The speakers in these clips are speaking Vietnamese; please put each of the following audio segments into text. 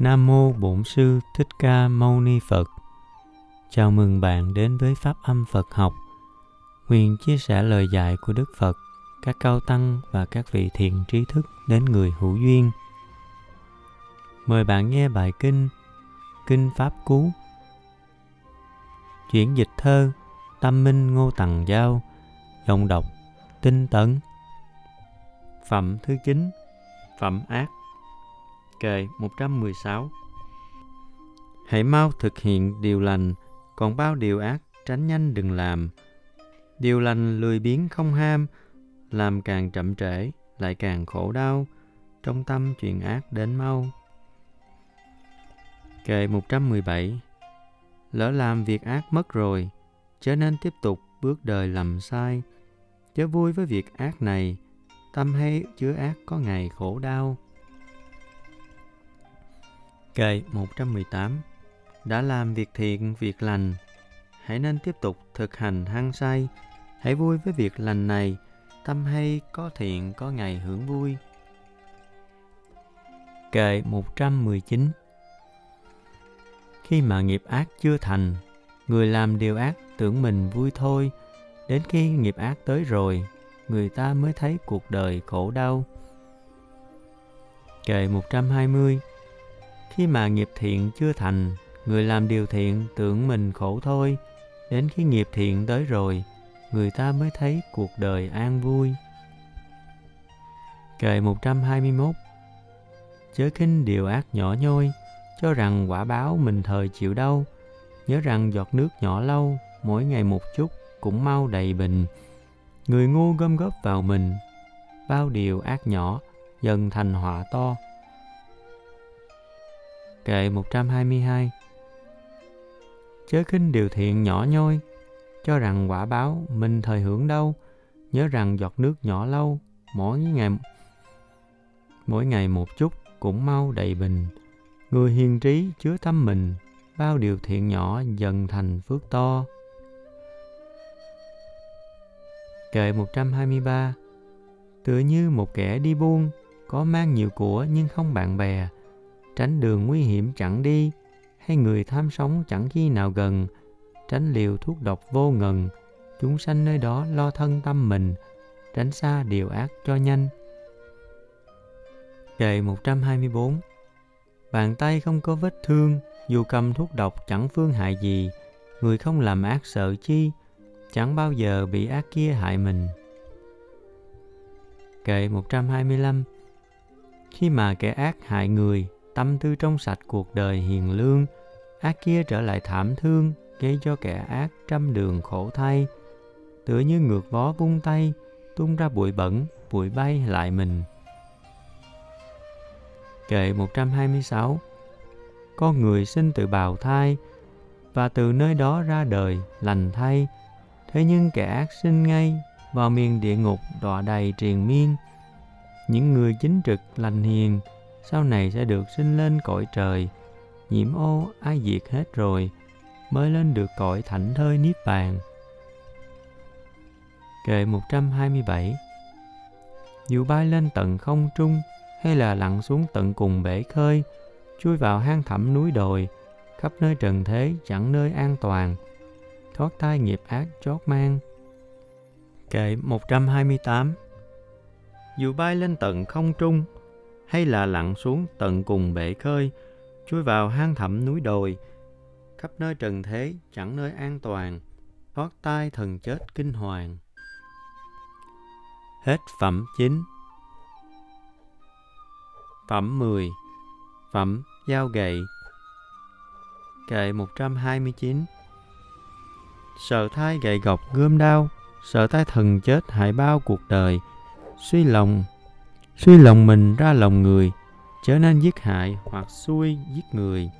Nam mô Bổn sư Thích Ca Mâu Ni Phật. Chào mừng bạn đến với pháp âm Phật học. Nguyện chia sẻ lời dạy của Đức Phật, các cao tăng và các vị thiện trí thức đến người hữu duyên. Mời bạn nghe bài kinh Kinh Pháp Cú. Chuyển dịch thơ Tâm Minh Ngô Tằng Giao Giọng đọc Tinh Tấn Phẩm thứ 9 Phẩm ác Kệ 116 Hãy mau thực hiện điều lành, còn bao điều ác tránh nhanh đừng làm. Điều lành lười biếng không ham, làm càng chậm trễ, lại càng khổ đau, trong tâm chuyện ác đến mau. Kệ 117 Lỡ làm việc ác mất rồi, chớ nên tiếp tục bước đời làm sai. Chớ vui với việc ác này, tâm hay chứa ác có ngày khổ đau. Kệ 118 Đã làm việc thiện, việc lành, hãy nên tiếp tục thực hành hăng say. Hãy vui với việc lành này, tâm hay có thiện có ngày hưởng vui. Kệ 119 Khi mà nghiệp ác chưa thành, người làm điều ác tưởng mình vui thôi, đến khi nghiệp ác tới rồi, người ta mới thấy cuộc đời khổ đau. Kệ 120 khi mà nghiệp thiện chưa thành, người làm điều thiện tưởng mình khổ thôi. Đến khi nghiệp thiện tới rồi, người ta mới thấy cuộc đời an vui. Kệ 121 Chớ khinh điều ác nhỏ nhoi, cho rằng quả báo mình thời chịu đâu. Nhớ rằng giọt nước nhỏ lâu, mỗi ngày một chút, cũng mau đầy bình. Người ngu gom góp vào mình, bao điều ác nhỏ, dần thành họa to. Kệ 122 Chớ khinh điều thiện nhỏ nhoi, cho rằng quả báo mình thời hưởng đâu, nhớ rằng giọt nước nhỏ lâu, mỗi ngày mỗi ngày một chút cũng mau đầy bình. Người hiền trí chứa tâm mình, bao điều thiện nhỏ dần thành phước to. Kệ 123 Tựa như một kẻ đi buôn, có mang nhiều của nhưng không bạn bè, tránh đường nguy hiểm chẳng đi, hay người tham sống chẳng khi nào gần, tránh liều thuốc độc vô ngần, chúng sanh nơi đó lo thân tâm mình, tránh xa điều ác cho nhanh. Kệ 124 Bàn tay không có vết thương, dù cầm thuốc độc chẳng phương hại gì, người không làm ác sợ chi, chẳng bao giờ bị ác kia hại mình. Kệ 125 Khi mà kẻ ác hại người, tâm tư trong sạch cuộc đời hiền lương, ác kia trở lại thảm thương, gây cho kẻ ác trăm đường khổ thay. Tựa như ngược vó vung tay, tung ra bụi bẩn, bụi bay lại mình. Kệ 126 Con người sinh từ bào thai, và từ nơi đó ra đời lành thay. Thế nhưng kẻ ác sinh ngay vào miền địa ngục đọa đầy triền miên. Những người chính trực lành hiền sau này sẽ được sinh lên cõi trời, nhiễm ô ai diệt hết rồi, mới lên được cõi thảnh thơi niết bàn. Kệ 127 Dù bay lên tận không trung, hay là lặn xuống tận cùng bể khơi, chui vào hang thẳm núi đồi, khắp nơi trần thế chẳng nơi an toàn, thoát thai nghiệp ác chót mang. Kệ 128 Dù bay lên tận không trung, hay là lặn xuống tận cùng bể khơi, chui vào hang thẳm núi đồi, khắp nơi trần thế chẳng nơi an toàn, thoát tai thần chết kinh hoàng. Hết phẩm 9 Phẩm 10 Phẩm giao gậy. Kệ 129 Sợ thai gậy gọc gươm đau, sợ thai thần chết hại bao cuộc đời, suy lòng suy lòng mình ra lòng người, trở nên giết hại hoặc xui giết người.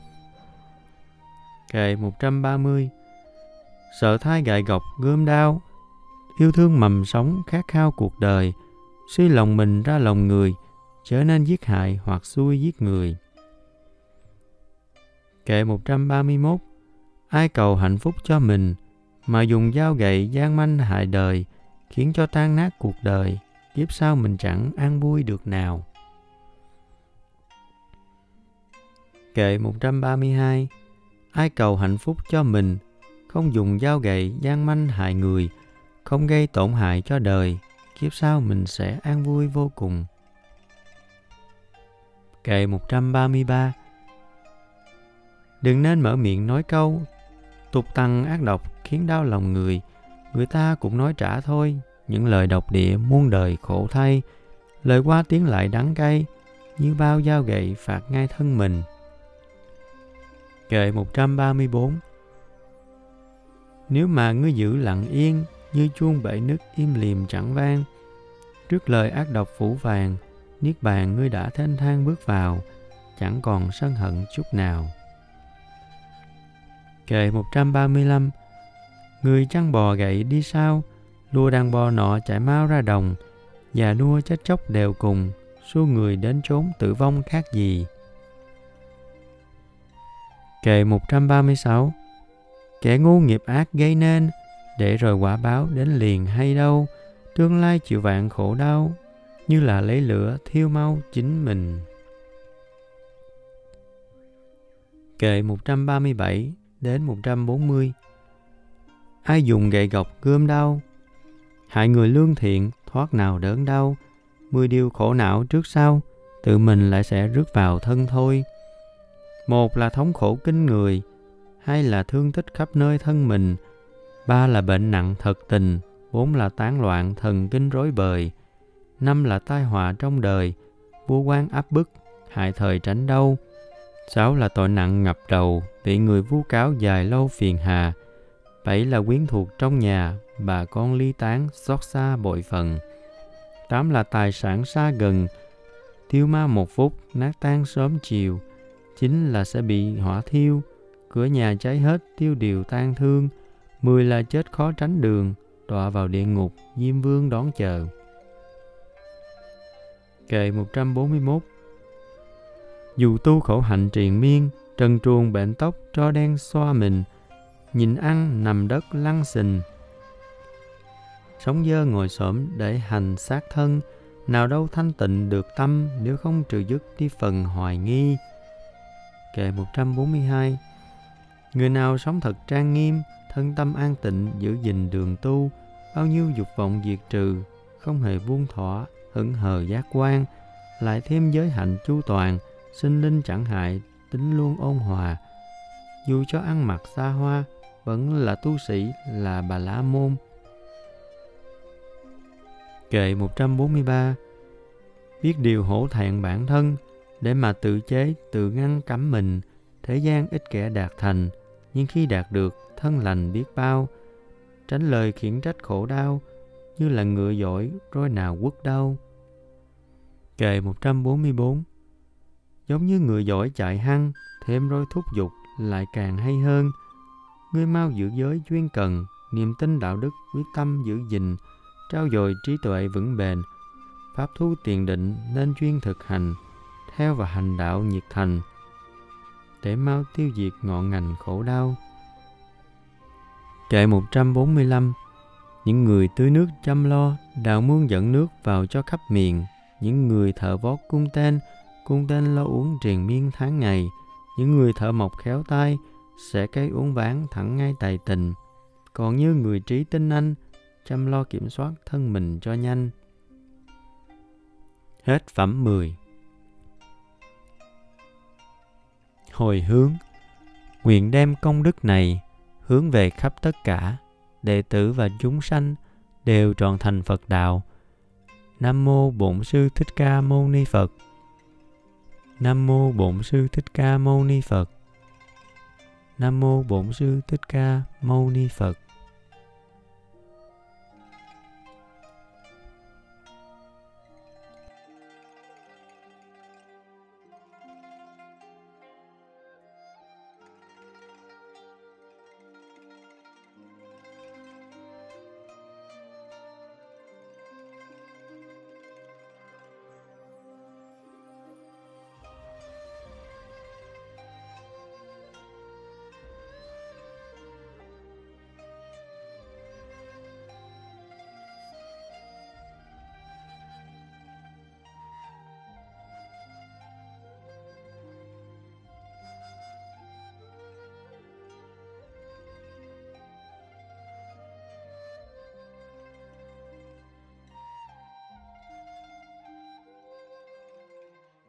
Kệ 130 Sợ thai gại gọc gươm đao, yêu thương mầm sống khát khao cuộc đời, suy lòng mình ra lòng người, trở nên giết hại hoặc xui giết người. Kệ 131 Ai cầu hạnh phúc cho mình, mà dùng dao gậy gian manh hại đời, khiến cho tan nát cuộc đời, kiếp sau mình chẳng an vui được nào. Kệ 132 Ai cầu hạnh phúc cho mình, không dùng dao gậy gian manh hại người, không gây tổn hại cho đời, kiếp sau mình sẽ an vui vô cùng. Kệ 133 Đừng nên mở miệng nói câu tục tăng ác độc khiến đau lòng người. Người ta cũng nói trả thôi, những lời độc địa muôn đời khổ thay. Lời qua tiếng lại đắng cay, như bao dao gậy phạt ngay thân mình. Kệ 134 Nếu mà ngươi giữ lặng yên, như chuông bể nước im liềm chẳng vang, trước lời ác độc phủ vàng, niết bàn ngươi đã thanh thang bước vào, chẳng còn sân hận chút nào. Kệ 135 Người chăn bò gậy đi sao, lua đàn bò nọ chạy mau ra đồng, già nua chết chóc đều cùng, xua người đến chốn tử vong khác gì. Kệ 136 Kẻ ngu nghiệp ác gây nên, để rồi quả báo đến liền hay đâu, tương lai chịu vạn khổ đau, như là lấy lửa thiêu mau chính mình. Kệ 137 đến 140 Ai dùng gậy gọc gươm đau, hại người lương thiện thoát nào đớn đau, mười điều khổ não trước sau, tự mình lại sẽ rước vào thân thôi. Một là thống khổ kinh người, hai là thương tích khắp nơi thân mình, ba là bệnh nặng thật tình, bốn là tán loạn thần kinh rối bời, năm là tai họa trong đời, vua quan áp bức, hại thời tránh đâu. Sáu là tội nặng ngập đầu, bị người vu cáo dài lâu phiền hà. Bảy là quyến thuộc trong nhà, bà con ly tán, xót xa bội phần. Tám là tài sản xa gần, tiêu ma một phút, nát tan sớm chiều. Chín là sẽ bị hỏa thiêu, cửa nhà cháy hết, tiêu điều tan thương. Mười là chết khó tránh đường, đọa vào địa ngục, Diêm Vương đón chờ. Kệ 141 Dù tu khổ hạnh triền miên, trần truồng bệnh tóc cho đen xoa mình, nhìn ăn nằm đất lăn xình. Sống dơ ngồi xổm để hành sát thân, nào đâu thanh tịnh được tâm nếu không trừ dứt đi phần hoài nghi. Kệ 142 Người nào sống thật trang nghiêm, thân tâm an tịnh, giữ gìn đường tu, bao nhiêu dục vọng diệt trừ, không hề buông thỏa, hững hờ giác quan, lại thêm giới hạnh chu toàn, sinh linh chẳng hại, tính luôn ôn hòa. Dù cho ăn mặc xa hoa, vẫn là tu sĩ, là bà la môn. Kệ 143 Biết điều hổ thẹn bản thân, để mà tự chế, tự ngăn cấm mình, thế gian ít kẻ đạt thành, nhưng khi đạt được, thân lành biết bao, tránh lời khiển trách khổ đau, như là ngựa giỏi, roi nào quất đau. Kệ 144 Giống như ngựa giỏi chạy hăng, thêm roi thúc dục lại càng hay hơn. Ngươi mau giữ giới chuyên cần, niềm tin đạo đức, quyết tâm giữ gìn, trao dồi trí tuệ vững bền, pháp thu tiền định nên chuyên thực hành, theo và hành đạo nhiệt thành, để mau tiêu diệt ngọn ngành khổ đau. Kệ 145 Những người tưới nước chăm lo, đào mương dẫn nước vào cho khắp miền, những người thợ vót cung tên, cung tên lo uống triền miên tháng ngày, những người thợ mộc khéo tay, sẽ cây uống ván thẳng ngay tài tình. Còn như người trí tinh anh, chăm lo kiểm soát thân mình cho nhanh. Hết phẩm 10 Hồi hướng Nguyện đem công đức này hướng về khắp tất cả, đệ tử và chúng sanh đều tròn thành Phật đạo. Nam mô Bổn sư Thích Ca Mâu Ni Phật. Nam mô Bổn sư Thích Ca Mâu Ni Phật. Nam mô Bổn sư Thích Ca Mâu Ni Phật.